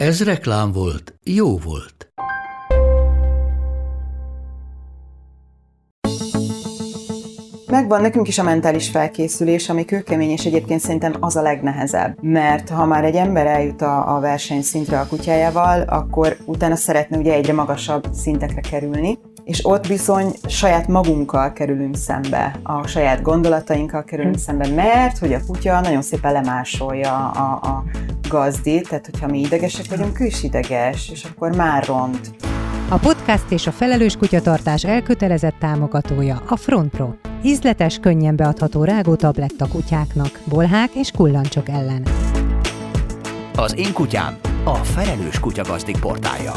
Ez reklám volt, jó volt. Megvan nekünk is a mentális felkészülés, ami kőkemény, és egyébként szerintem az a legnehezebb. Mert ha már egy ember eljut a, a versenyszintre a kutyájával, akkor utána szeretne ugye egyre magasabb szintekre kerülni, és ott bizony saját magunkkal kerülünk szembe, a saját gondolatainkkal kerülünk szembe, mert hogy a kutya nagyon szépen lemásolja a, a gazdit, tehát hogyha mi idegesek vagyunk, ő is ideges, és akkor már ront. A podcast és a felelős kutyatartás elkötelezett támogatója a Frontpro. Ízletes, könnyen beadható rágó tabletta kutyáknak, bolhák és kullancsok ellen. Az én kutyám a felelős kutyagazdik portálja.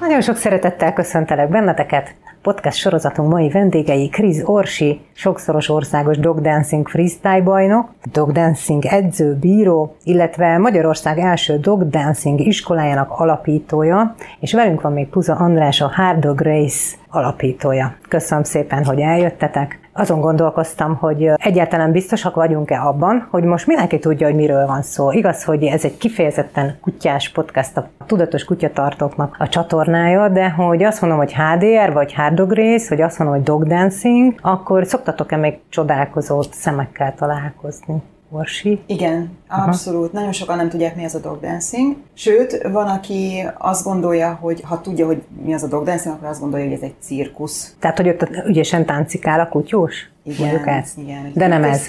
Nagyon sok szeretettel köszöntelek benneteket. Podcast sorozatunk mai vendégei Kriz Orsi, sokszoros országos dogdancing freestyle bajnok, dogdancing edző, bíró, illetve Magyarország első dogdancing iskolájának alapítója, és velünk van még Puza András, a Hard Dog Race alapítója. Köszönöm szépen, hogy eljöttetek. Azon gondolkoztam, hogy egyáltalán biztosak vagyunk-e abban, hogy most mindenki tudja, hogy miről van szó. Igaz, hogy ez egy kifejezetten kutyás podcast, a tudatos kutyatartóknak a csatornája, de hogy azt mondom, hogy HDR vagy Hard Race, vagy azt mondom, hogy Dog Dancing, akkor szoktatok-e még csodálkozó szemekkel találkozni? Orsi? Igen, abszolút. Aha. Nagyon sokan nem tudják, mi az a dog dancing. Sőt, van, aki azt gondolja, hogy ha tudja, hogy mi az a dog dancing, akkor azt gondolja, hogy ez egy cirkusz. Tehát, hogy ott ügyesen táncikál a kutyós? Igen, ezt? igen. De nem ez.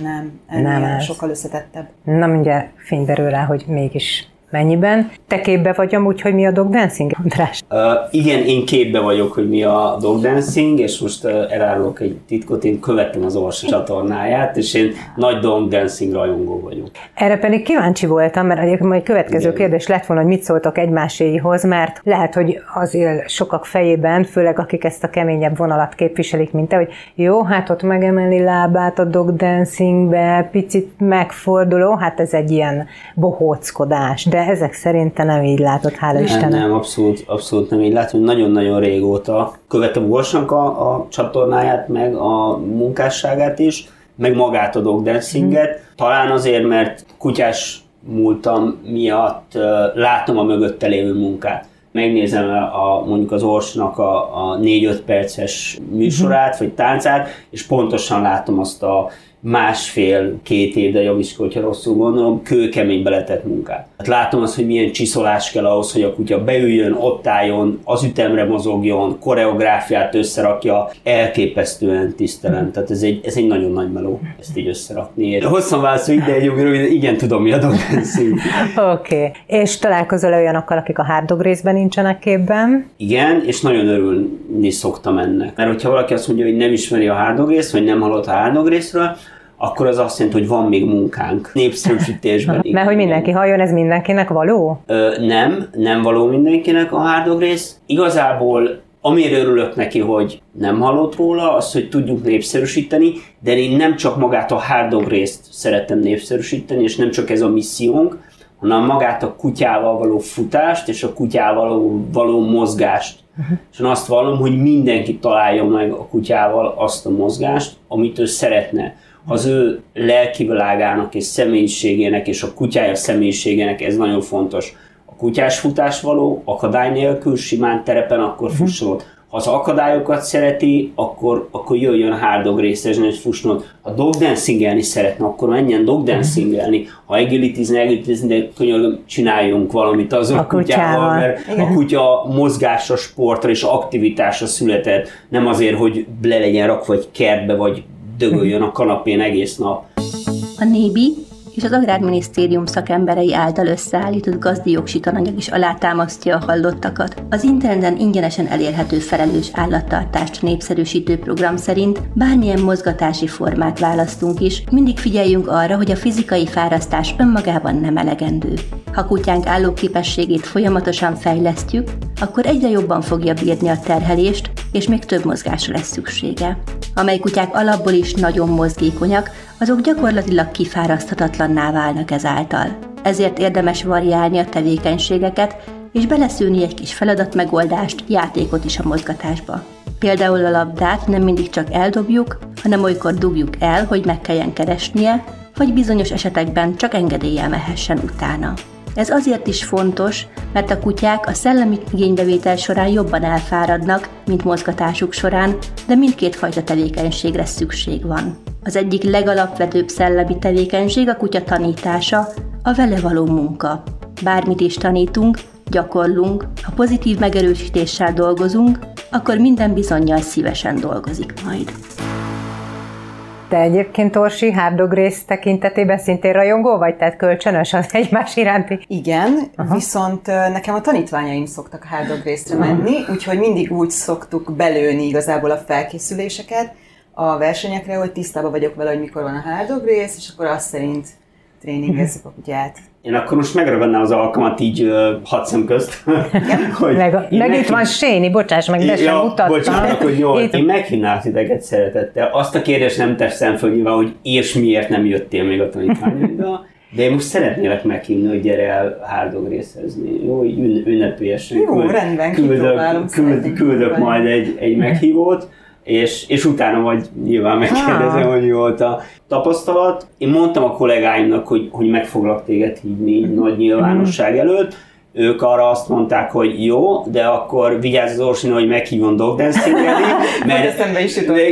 Nem, nem ez. sokkal összetettebb. Na mindjárt fényderül rá, hogy mégis Mennyiben? Te képbe vagy amúgy, hogy mi a dog dancing, András? Uh, igen, én képbe vagyok, hogy mi a dog dancing, és most uh, elárulok egy titkot, én követtem az Orsa csatornáját, és én nagy dog dancing rajongó vagyok. Erre pedig kíváncsi voltam, mert egyébként majd következő igen. kérdés lett volna, hogy mit szóltok egymáséhoz, mert lehet, hogy azért sokak fejében, főleg akik ezt a keményebb vonalat képviselik, mint te, hogy jó, hát ott megemeli lábát a dog dancingbe, picit megforduló, hát ez egy ilyen bohóckodás, de ezek szerint te nem így látod, hála Istennek. Nem, abszolút, abszolút nem így látom. Nagyon-nagyon régóta követem Gorsank a, csatornáját, meg a munkásságát is, meg magát a dog dancinget. Hmm. Talán azért, mert kutyás múltam miatt uh, látom a mögötte lévő munkát megnézem a, mondjuk az Orsnak a, a 4-5 perces műsorát, uh-huh. vagy táncát, és pontosan látom azt a másfél-két év, de jobb is, hogyha rosszul gondolom, kőkemény beletett munkát. Hát látom azt, hogy milyen csiszolás kell ahhoz, hogy a kutya beüljön, ott álljon, az ütemre mozogjon, koreográfiát összerakja, elképesztően tisztelem. Tehát ez egy, ez egy nagyon nagy meló ezt így összerakni. Hosszan válaszoljuk, de egy rövid, igen, tudom, mi a Oké. okay. És találkozol olyanokkal, akik a hard részben nincsenek képben? Igen, és nagyon örülni szoktam ennek. Mert hogyha valaki azt mondja, hogy nem ismeri a hard részt, vagy nem hallott a hard részről, akkor az azt jelenti, hogy van még munkánk népszerűsítésben. Mert hogy mindenki halljon, ez mindenkinek való? Ö, nem, nem való mindenkinek a hárdog rész. Igazából amire örülök neki, hogy nem hallott róla, az, hogy tudjuk népszerűsíteni, de én nem csak magát a hárdog részt szeretem népszerűsíteni, és nem csak ez a missziónk, hanem magát a kutyával való futást és a kutyával való, való mozgást. Uh-huh. És én azt vallom, hogy mindenki találja meg a kutyával azt a mozgást, amit ő szeretne az ő lelkivilágának és személyiségének és a kutyája személyiségének ez nagyon fontos. A kutyás futás való, akadály nélkül, simán terepen, akkor uh-huh. fusson Ha az akadályokat szereti, akkor, akkor jöjjön a hárdog részesen, hogy fusson Ha dogdancingelni szeretne, akkor menjen dogdancingelni. Ha agilityzni, agilityzni, de könyörgöm, csináljunk valamit az a, a kutyával, mert Igen. a kutya mozgásra, sportra és aktivitásra született, nem azért, hogy le legyen rakva egy kertbe, vagy dögöljön a kanapén egész nap. A nébi és az Agrárminisztérium szakemberei által összeállított gazdi tananyag is alátámasztja a hallottakat. Az interneten ingyenesen elérhető felelős állattartást népszerűsítő program szerint bármilyen mozgatási formát választunk is, mindig figyeljünk arra, hogy a fizikai fárasztás önmagában nem elegendő. Ha kutyánk állóképességét folyamatosan fejlesztjük, akkor egyre jobban fogja bírni a terhelést, és még több mozgásra lesz szüksége. Amely kutyák alapból is nagyon mozgékonyak, azok gyakorlatilag kifáraszthatatlanná válnak ezáltal. Ezért érdemes variálni a tevékenységeket, és beleszülni egy kis feladatmegoldást, játékot is a mozgatásba. Például a labdát nem mindig csak eldobjuk, hanem olykor dugjuk el, hogy meg kelljen keresnie, vagy bizonyos esetekben csak engedéllyel mehessen utána. Ez azért is fontos, mert a kutyák a szellemi igénybevétel során jobban elfáradnak, mint mozgatásuk során, de mindkét fajta tevékenységre szükség van. Az egyik legalapvetőbb szellemi tevékenység a kutya tanítása, a vele való munka. Bármit is tanítunk, gyakorlunk, ha pozitív megerősítéssel dolgozunk, akkor minden bizonyal szívesen dolgozik majd. Te egyébként Orsi hárdogrész tekintetében szintén rajongó vagy? Tehát kölcsönös az egymás iránti? Igen, Aha. viszont nekem a tanítványaim szoktak a hárdogrészre menni, úgyhogy mindig úgy szoktuk belőni igazából a felkészüléseket a versenyekre, hogy tisztában vagyok vele, hogy mikor van a hárdogrész, és akkor azt szerint tréningezzük a kutyát. Én akkor most megragadnám az alkalmat így uh, hat szem közt. hogy meg, meg itt van Séni, bocsáss meg, de ja, sem mutattam. Bocsánat, hogy jó, itt... én meghívnálok titeket szeretettel. Azt a kérdést nem teszem föl nyilván, hogy és miért nem jöttél még a tanítványodra. De én most szeretnélek meghívni, hogy gyere el hárdog részezni. Jó, így ünnepélyesen. Jó, rendben, küldök, küldök, küldök majd egy, egy meghívót és, és utána majd nyilván megkérdezem, ah. hogy mi volt a tapasztalat. Én mondtam a kollégáimnak, hogy, hogy meg foglak téged hívni nagy nyilvánosság mhm. előtt, ők arra azt mondták, hogy jó, de akkor vigyázz az Orsin, hogy meghívom dog dancing mert,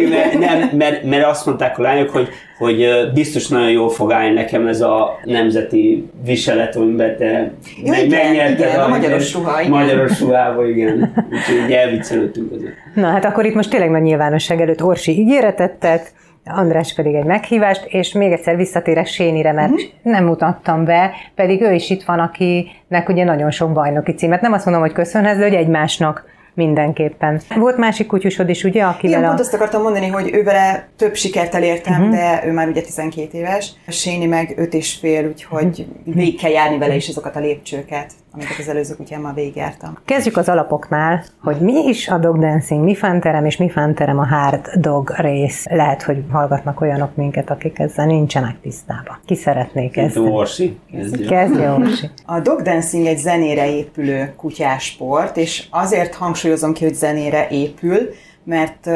mert, nem, mert, mert, azt mondták a lányok, hogy, hogy biztos nagyon jól fog állni nekem ez a nemzeti viselet, amiben te jó, meg, igen, megnyerted igen, a, a magyaros ruha. Igen. Magyaros ruhába, igen. Úgyhogy elviccelődtünk azért. Na hát akkor itt most tényleg nagy nyilvánosság előtt Orsi ígéretet tett, András pedig egy meghívást, és még egyszer visszatérek Sénire, mert uh-huh. nem mutattam be, pedig ő is itt van, akinek ugye nagyon sok bajnoki címet. Nem azt mondom, hogy köszönhez, de hogy egymásnak mindenképpen. Volt másik kutyusod is, ugye, akivel Igen, a... pont azt akartam mondani, hogy ővele több sikert elértem, uh-huh. de ő már ugye 12 éves, a Séni meg 5 és fél, úgyhogy uh-huh. végig kell járni vele is azokat a lépcsőket, amiket az előző kutyámmal végigjártam. Kezdjük az alapoknál, hogy mi is a dog dancing, mi fanterem és mi fanterem a hard dog rész. Lehet, hogy hallgatnak olyanok minket, akik ezzel nincsenek tisztában. Ki szeretné kezdeni? Orsi. Kezdje Orsi. A dog dancing egy zenére épülő kutyásport, és azért hangsúlyozom ki, hogy zenére épül, mert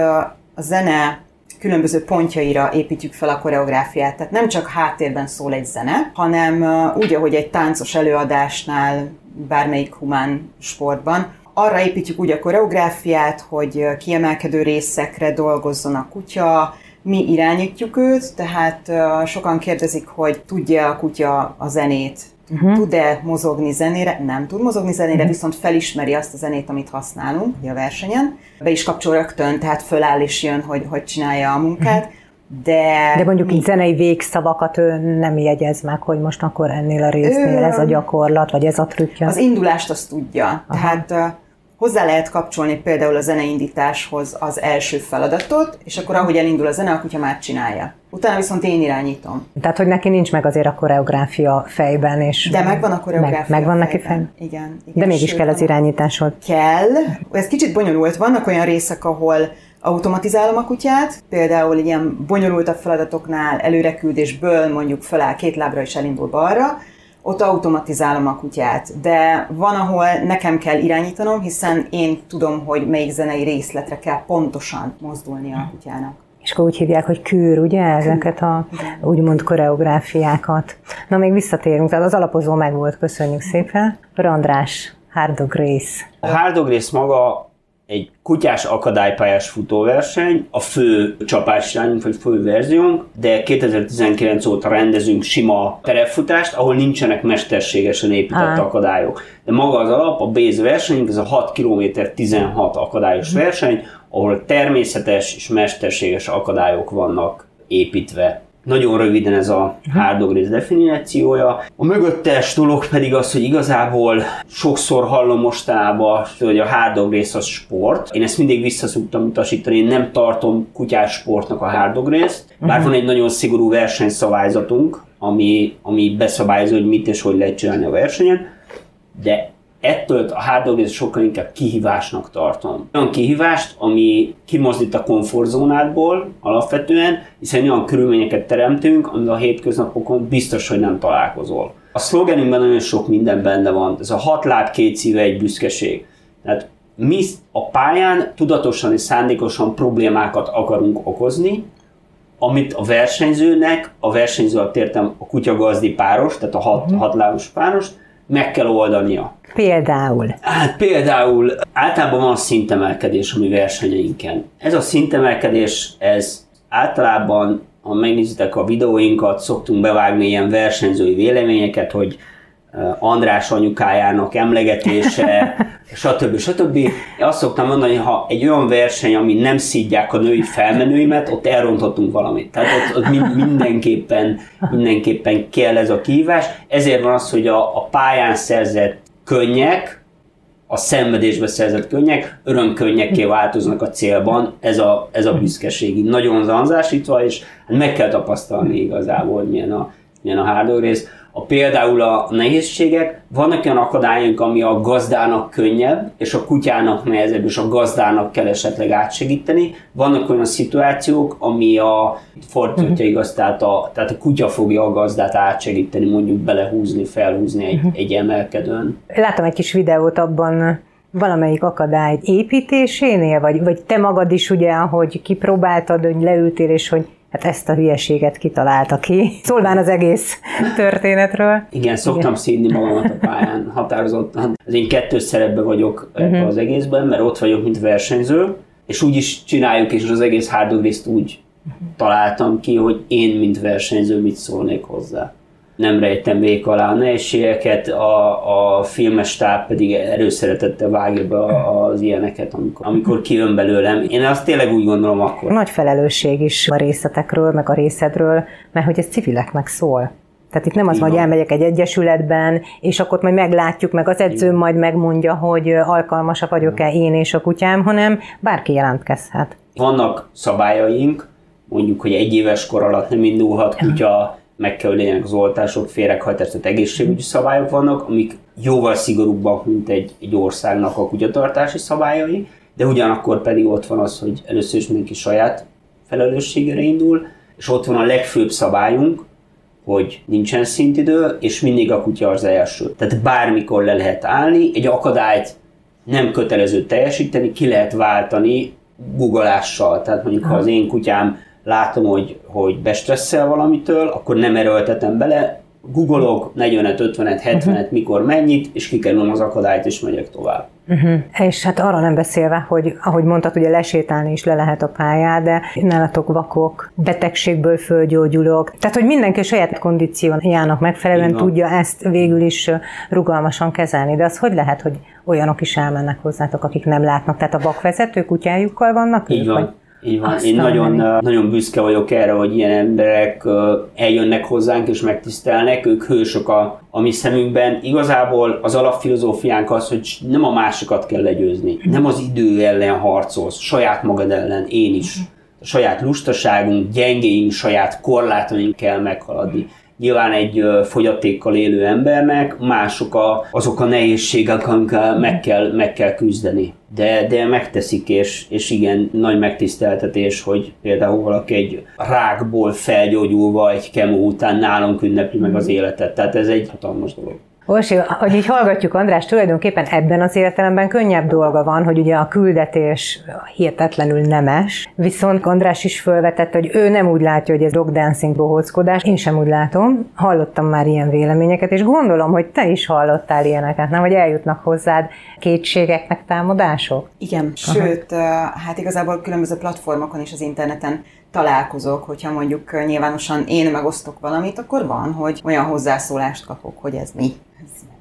a zene különböző pontjaira építjük fel a koreográfiát. Tehát nem csak háttérben szól egy zene, hanem úgy, ahogy egy táncos előadásnál bármelyik humán sportban, arra építjük úgy a koreográfiát, hogy kiemelkedő részekre dolgozzon a kutya, mi irányítjuk őt, tehát sokan kérdezik, hogy tudja a kutya a zenét, uh-huh. tud-e mozogni zenére, nem tud mozogni zenére, uh-huh. viszont felismeri azt a zenét, amit használunk a versenyen. Be is kapcsol rögtön, tehát föláll és jön, hogy hogy csinálja a munkát. Uh-huh. De, De mondjuk így zenei végszavakat ő nem jegyez meg, hogy most akkor ennél a résznél ő, ez a gyakorlat, vagy ez a trükkje? Az indulást azt tudja. Aha. Tehát hozzá lehet kapcsolni például a zeneindításhoz az első feladatot, és akkor ahogy elindul a zene, a kutya már csinálja. Utána viszont én irányítom. Tehát, hogy neki nincs meg azért a koreográfia fejben, és... De megvan a koreográfia meg, Megvan neki fejben? Igen, igen. De mégis Sőt, kell az irányításod. Kell. Ez kicsit bonyolult. Vannak olyan részek, ahol automatizálom a kutyát, például ilyen bonyolultabb feladatoknál előreküldésből mondjuk feláll két lábra és elindul balra, ott automatizálom a kutyát, de van, ahol nekem kell irányítanom, hiszen én tudom, hogy melyik zenei részletre kell pontosan mozdulni a kutyának. És akkor úgy hívják, hogy kür, ugye, ezeket a úgymond koreográfiákat. Na, még visszatérünk, tehát az alapozó meg volt, köszönjük szépen. András, Hard Grace. A Hard Grace maga egy kutyás akadálypályás futóverseny, a fő csapásirányunk, vagy fő verziónk, de 2019 óta rendezünk sima terepfutást, ahol nincsenek mesterségesen épített ah. akadályok. De maga az alap, a base versenyünk, ez a 6 km 16 akadályos verseny, ahol természetes és mesterséges akadályok vannak építve nagyon röviden ez a hárdogrész definíciója. A mögöttes dolog pedig az, hogy igazából sokszor hallom mostanában, hogy a hárdogrész az sport. Én ezt mindig visszaszoktam utasítani, én nem tartom kutyás sportnak a hárdogrészt, bár van egy nagyon szigorú versenyszabályzatunk, ami, ami beszabályozza, hogy mit és hogy lehet csinálni a versenyen, de ettől a hardogrész sokkal inkább kihívásnak tartom. Olyan kihívást, ami kimozdít a komfortzónádból alapvetően, hiszen olyan körülményeket teremtünk, amivel a hétköznapokon biztos, hogy nem találkozol. A szlogenünkben nagyon sok minden benne van. Ez a hat láb, két szíve, egy büszkeség. Tehát mi a pályán tudatosan és szándékosan problémákat akarunk okozni, amit a versenyzőnek, a versenyző alatt értem a kutyagazdi páros, tehát a hat, uh-huh. hatlábos páros, meg kell oldania. Például? Hát például általában van szintemelkedés a mi versenyeinken. Ez a szintemelkedés, ez általában, ha megnézitek a videóinkat, szoktunk bevágni ilyen versenyzői véleményeket, hogy András anyukájának emlegetése, stb. stb. Azt szoktam mondani, hogy ha egy olyan verseny, ami nem szídják a női felmenőimet, ott elronthatunk valamit. Tehát ott, ott mindenképpen, mindenképpen kell ez a kihívás. Ezért van az, hogy a, a pályán szerzett könnyek, a szenvedésbe szerzett könnyek, örömkönnyekké változnak a célban, ez a, ez a büszkeség. Nagyon zanzásítva, és meg kell tapasztalni igazából, hogy milyen a, milyen a hardware rész. A, például a nehézségek, vannak olyan akadályok, ami a gazdának könnyebb, és a kutyának nehezebb, és a gazdának kell esetleg átsegíteni. Vannak olyan szituációk, ami a fordítja uh-huh. igaz, tehát a, tehát a kutya fogja a gazdát átsegíteni, mondjuk belehúzni, felhúzni egy, uh-huh. egy emelkedőn. Látom egy kis videót abban, valamelyik akadály építésénél, vagy, vagy te magad is ugye, ahogy kipróbáltad, hogy leültél, és hogy Hát ezt a hülyeséget kitalálta ki. Szólván az egész történetről. Igen, szoktam Igen. szídni magamat a pályán határozottan. Az én kettős szerepben vagyok uh-huh. az egészben, mert ott vagyok, mint versenyző, és úgy is csináljuk, és az egész hardogrészt úgy uh-huh. találtam ki, hogy én, mint versenyző mit szólnék hozzá nem rejtem vék alá a nehézségeket, a, a filmes stáb pedig erőszeretette vágja be az ilyeneket, amikor, amikor kijön belőlem. Én azt tényleg úgy gondolom akkor. Nagy felelősség is a részletekről, meg a részedről, mert hogy ez civileknek szól. Tehát itt nem az, hogy elmegyek egy egyesületben, és akkor majd meglátjuk, meg az edzőm majd megmondja, hogy alkalmasak vagyok-e én és a kutyám, hanem bárki jelentkezhet. Vannak szabályaink, mondjuk, hogy egy éves kor alatt nem indulhat kutya meg kell, hogy legyenek az oltások, félreghajtás, tehát egészségügyi szabályok vannak, amik jóval szigorúbbak, mint egy, egy országnak a kutyatartási szabályai, de ugyanakkor pedig ott van az, hogy először is mindenki saját felelősségére indul, és ott van a legfőbb szabályunk, hogy nincsen szintidő, és mindig a kutya az első. Tehát bármikor le lehet állni, egy akadályt nem kötelező teljesíteni, ki lehet váltani guggolással. Tehát mondjuk, ha az én kutyám látom, hogy, hogy bestresszel valamitől, akkor nem erőltetem bele, googolok 45, 50, 70 uh-huh. mikor mennyit, és kikerülöm az akadályt, és megyek tovább. Uh-huh. És hát arra nem beszélve, hogy ahogy mondtad, ugye lesétálni is le lehet a pályán, de nálatok vakok, betegségből fölgyógyulok. Tehát, hogy mindenki saját kondíciójának megfelelően tudja ezt végül is rugalmasan kezelni. De az hogy lehet, hogy olyanok is elmennek hozzátok, akik nem látnak? Tehát a vakvezető kutyájukkal vannak? Így ők, van. Vagy? Így van. Aztán Én nagyon, nagyon büszke vagyok erre, hogy ilyen emberek eljönnek hozzánk és megtisztelnek, ők hősök a, a mi szemünkben. Igazából az alapfilozófiánk az, hogy nem a másikat kell legyőzni, nem az idő ellen harcolsz, saját magad ellen, én is. A saját lustaságunk, gyengéink, saját korlátaink kell meghaladni nyilván egy fogyatékkal élő embernek mások a, azok a nehézségek, amikkel meg kell, meg kell küzdeni. De, de megteszik, és, és igen, nagy megtiszteltetés, hogy például valaki egy rákból felgyógyulva egy kemó után nálunk ünnepli meg az életet. Tehát ez egy hatalmas dolog. Orsi, hogy így hallgatjuk András, tulajdonképpen ebben az értelemben könnyebb dolga van, hogy ugye a küldetés hihetetlenül nemes, viszont András is felvetett, hogy ő nem úgy látja, hogy ez rock dancing bohóckodás, én sem úgy látom, hallottam már ilyen véleményeket, és gondolom, hogy te is hallottál ilyeneket, nem, hogy eljutnak hozzád kétségek, meg támadások? Igen, Aha. sőt, hát igazából különböző platformokon és az interneten találkozok, hogyha mondjuk nyilvánosan én megosztok valamit, akkor van, hogy olyan hozzászólást kapok, hogy ez mi,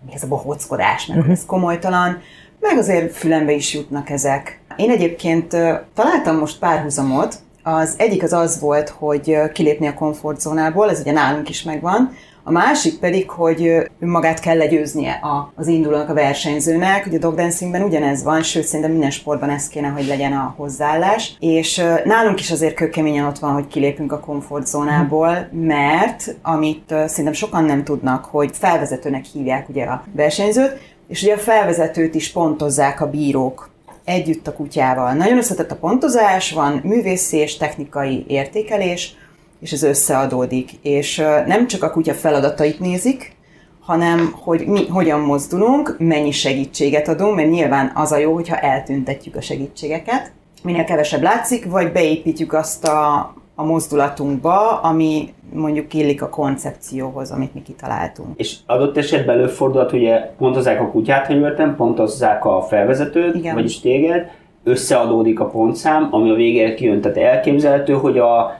mi ez a bohóckodás, meg uh-huh. ez komolytalan, meg azért fülembe is jutnak ezek. Én egyébként találtam most párhuzamot Az egyik az az volt, hogy kilépni a komfortzónából, ez ugye nálunk is megvan, a másik pedig, hogy magát kell legyőznie a, az indulónak, a versenyzőnek. Ugye a dogdancingben ugyanez van, sőt szerintem minden sportban ez kéne, hogy legyen a hozzáállás. És nálunk is azért kőkeményen ott van, hogy kilépünk a komfortzónából, mert amit szerintem sokan nem tudnak, hogy felvezetőnek hívják ugye a versenyzőt, és ugye a felvezetőt is pontozzák a bírók együtt a kutyával. Nagyon összetett a pontozás, van művészi és technikai értékelés, és ez összeadódik. És nem csak a kutya feladatait nézik, hanem hogy mi hogyan mozdulunk, mennyi segítséget adunk, mert nyilván az a jó, hogyha eltüntetjük a segítségeket, minél kevesebb látszik, vagy beépítjük azt a, a mozdulatunkba, ami mondjuk illik a koncepcióhoz, amit mi kitaláltunk. És adott esetben előfordulhat, ugye pontozzák a kutyát, ha jöttem, pontozzák a felvezetőt, Igen. vagyis téged, összeadódik a pontszám, ami a végére kijön. Tehát elképzelhető, hogy a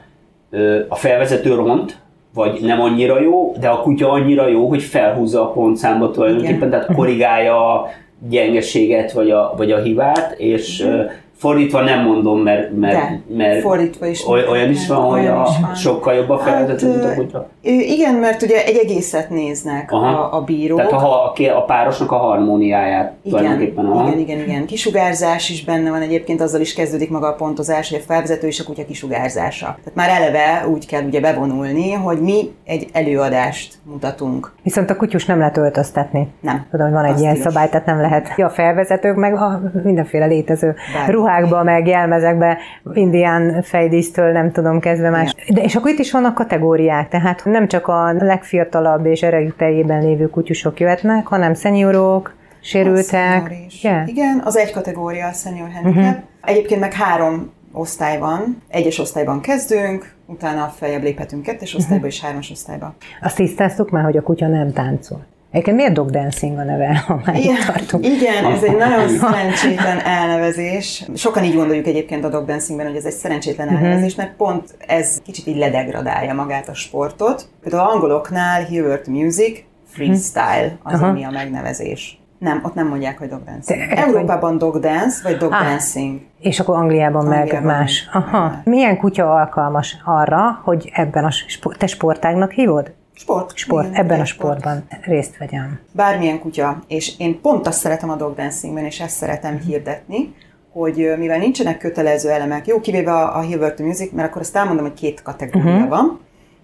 a felvezető ront, vagy nem annyira jó, de a kutya annyira jó, hogy felhúzza a pontszámot tulajdonképpen, Igen. tehát korrigálja a gyengeséget, vagy a, vagy a hibát, és Igen. Fordítva nem mondom, mert, mert, De, mert fordítva is olyan is van, hogy a, van. sokkal jobb a feladat, hát, mint a kutya. Igen, mert ugye egy egészet néznek a, a bírók. Tehát a, a párosnak a harmóniáját igen, tulajdonképpen. Aha. Igen, igen, igen. Kisugárzás is benne van egyébként, azzal is kezdődik maga a pontozás, hogy a felvezető és a kutya kisugárzása. Tehát már eleve úgy kell ugye bevonulni, hogy mi egy előadást mutatunk. Viszont a kutyus nem lehet öltöztetni. Nem. Tudom, hogy van egy ilyen tilos. szabály, tehát nem lehet. A felvezetők meg a mindenféle létező Bár ruhákba, meg jelmezekbe, indián fejdísztől nem tudom kezdve más. De és akkor itt is vannak kategóriák, tehát nem csak a legfiatalabb és erejüteljében lévő kutyusok jöhetnek, hanem szeniorok, sérültek. Yeah. Igen, az egy kategória a senior handicap. Uh-huh. Egyébként meg három osztály van. Egyes osztályban kezdünk, utána feljebb léphetünk kettes osztályba uh-huh. és hármas osztályba. Azt tisztáztuk már, hogy a kutya nem táncol. Egyébként miért dog dancing a neve, ha már igen, tartunk? Igen, ez egy nagyon szerencsétlen elnevezés. Sokan így gondoljuk egyébként a dog dancingben, hogy ez egy szerencsétlen uh-huh. elnevezés, mert pont ez kicsit így ledegradálja magát a sportot. Például angoloknál Hilbert Music, freestyle az, uh-huh. ami a megnevezés. Nem, ott nem mondják, hogy dog dancing. De, Európában dog dance, vagy dog ah, dancing. És akkor Angliában, Angliában meg más. Aha. Milyen kutya alkalmas arra, hogy ebben a te sportágnak hívod? Sport. Sport. Igen, Ebben a sportban sport. részt vegyem. Bármilyen kutya, és én pont azt szeretem a dog dancingben, és ezt szeretem uh-huh. hirdetni, hogy mivel nincsenek kötelező elemek, jó, kivéve a, a Hilbert to Music, mert akkor azt elmondom, hogy két kategória uh-huh. van.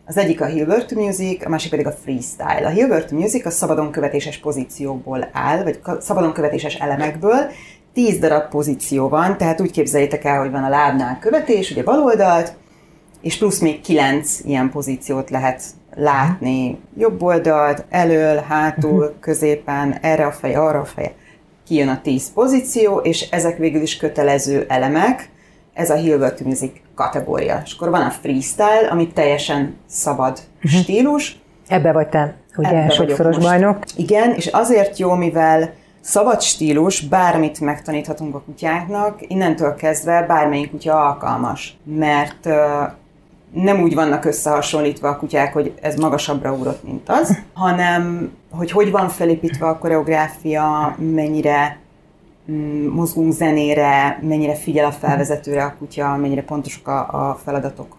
Az egyik a Hilbert to Music, a másik pedig a freestyle. A Hilbert to Music a szabadon követéses pozíciókból áll, vagy szabadon követéses elemekből, tíz darab pozíció van, tehát úgy képzeljétek el, hogy van a lábnál követés, ugye bal oldalt, és plusz még kilenc ilyen pozíciót lehet látni. Jobb oldalt, elől, hátul, mhm. középen, erre a feje, arra a feje. Kijön a tíz pozíció, és ezek végül is kötelező elemek. Ez a Hilbert Music kategória. És akkor van a freestyle, ami teljesen szabad uh-huh. stílus. Ebbe vagy te, ugye, Ebbe sokszoros bajnok. Igen, és azért jó, mivel szabad stílus, bármit megtaníthatunk a kutyáknak, innentől kezdve bármelyik kutya alkalmas. Mert nem úgy vannak összehasonlítva a kutyák, hogy ez magasabbra ugrott, mint az, hanem hogy hogy van felépítve a koreográfia, mennyire mm, mozgunk zenére, mennyire figyel a felvezetőre a kutya, mennyire pontosak a, a feladatok.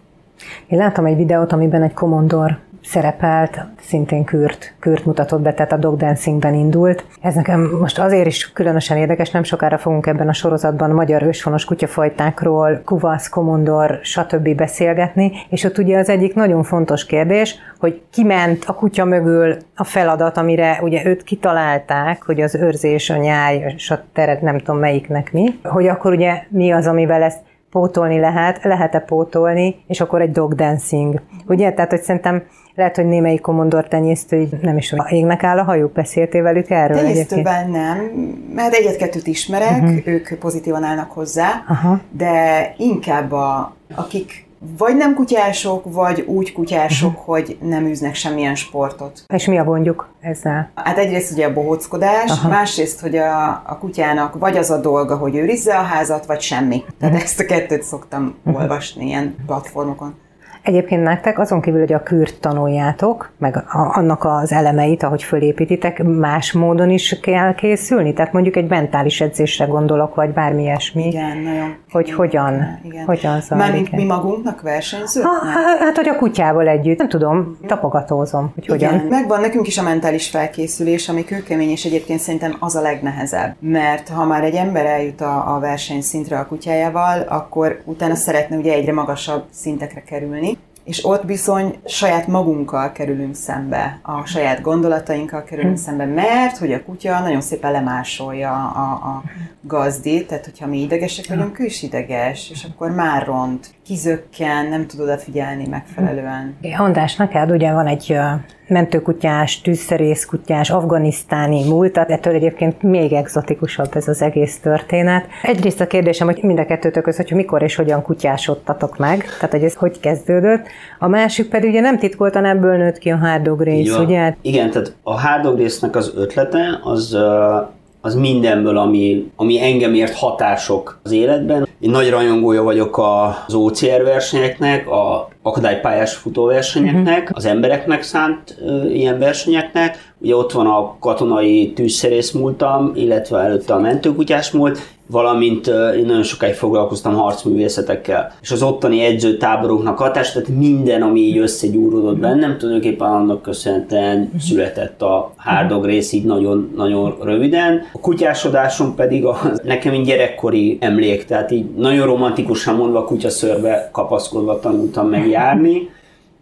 Én láttam egy videót, amiben egy komondor szerepelt, szintén kürt, kürt mutatott be, tehát a dog dancingben indult. Ez nekem most azért is különösen érdekes, nem sokára fogunk ebben a sorozatban magyar őshonos kutyafajtákról, kuvasz, komondor, stb. beszélgetni, és ott ugye az egyik nagyon fontos kérdés, hogy kiment a kutya mögül a feladat, amire ugye őt kitalálták, hogy az őrzés, a nyáj, és a teret nem tudom melyiknek mi, hogy akkor ugye mi az, amivel ezt pótolni lehet, lehet-e pótolni, és akkor egy dog dancing. Ugye? Tehát, hogy szerintem lehet, hogy némelyik komondor tenyésztő így nem is égnek áll a hajuk, beszéltél velük erről? Tenyésztőben nem, mert egyet-kettőt ismerek, uh-huh. ők pozitívan állnak hozzá, uh-huh. de inkább a, akik vagy nem kutyások, vagy úgy kutyások, uh-huh. hogy nem űznek semmilyen sportot. És mi a gondjuk ezzel? Hát egyrészt ugye a bohóckodás, uh-huh. másrészt, hogy a, a kutyának vagy az a dolga, hogy őrizze a házat, vagy semmi. Tehát uh-huh. ezt a kettőt szoktam uh-huh. olvasni ilyen platformokon. Egyébként nektek azon kívül, hogy a kürt tanuljátok, meg annak az elemeit, ahogy fölépítitek, más módon is kell készülni? Tehát mondjuk egy mentális edzésre gondolok, vagy bármi ilyesmi. Igen, nagyon. Hogy hogyan, Igen. hogyan zajlik Mármint mi magunknak versenyzők? Ha, hát, hogy a kutyával együtt. Nem tudom, tapogatózom, hogy hogyan. Igen, megvan nekünk is a mentális felkészülés, ami kőkemény, és egyébként szerintem az a legnehezebb. Mert ha már egy ember eljut a, a versenyszintre a kutyájával, akkor utána szeretne ugye egyre magasabb szintekre kerülni, és ott bizony saját magunkkal kerülünk szembe, a saját gondolatainkkal kerülünk szembe, mert hogy a kutya nagyon szépen lemásolja a, a gazdit, tehát hogyha mi idegesek vagyunk, ő is ideges, és akkor már ront, kizökken, nem tud odafigyelni megfelelően. András, neked ugye van egy mentőkutyás, tűzszerészkutyás, afganisztáni múltat, ettől egyébként még egzotikusabb ez az egész történet. Egyrészt a kérdésem, hogy mind a kettőtök között, hogy mikor és hogyan kutyásodtatok meg, tehát hogy ez hogy kezdődött. A másik pedig ugye nem titkoltan ebből nőtt ki a hard dog van. ugye? Igen, tehát a hard dog résznek az ötlete az, az mindenből, ami, ami engem ért hatások az életben. Én nagy rajongója vagyok az OCR versenyeknek, a akadálypályás futóversenyeknek, az embereknek szánt ö, ilyen versenyeknek. Ugye ott van a katonai tűzszerész múltam, illetve előtte a mentőkutyás múlt, valamint én nagyon sokáig foglalkoztam harcművészetekkel. És az ottani edzőtáboroknak hatás, tehát minden, ami így összegyúródott bennem, tulajdonképpen annak köszönhetően született a hard dog rész így nagyon, nagyon röviden. A kutyásodásom pedig a, nekem egy gyerekkori emlék, tehát így nagyon romantikusan mondva kutyaszörbe kapaszkodva tanultam meg járni,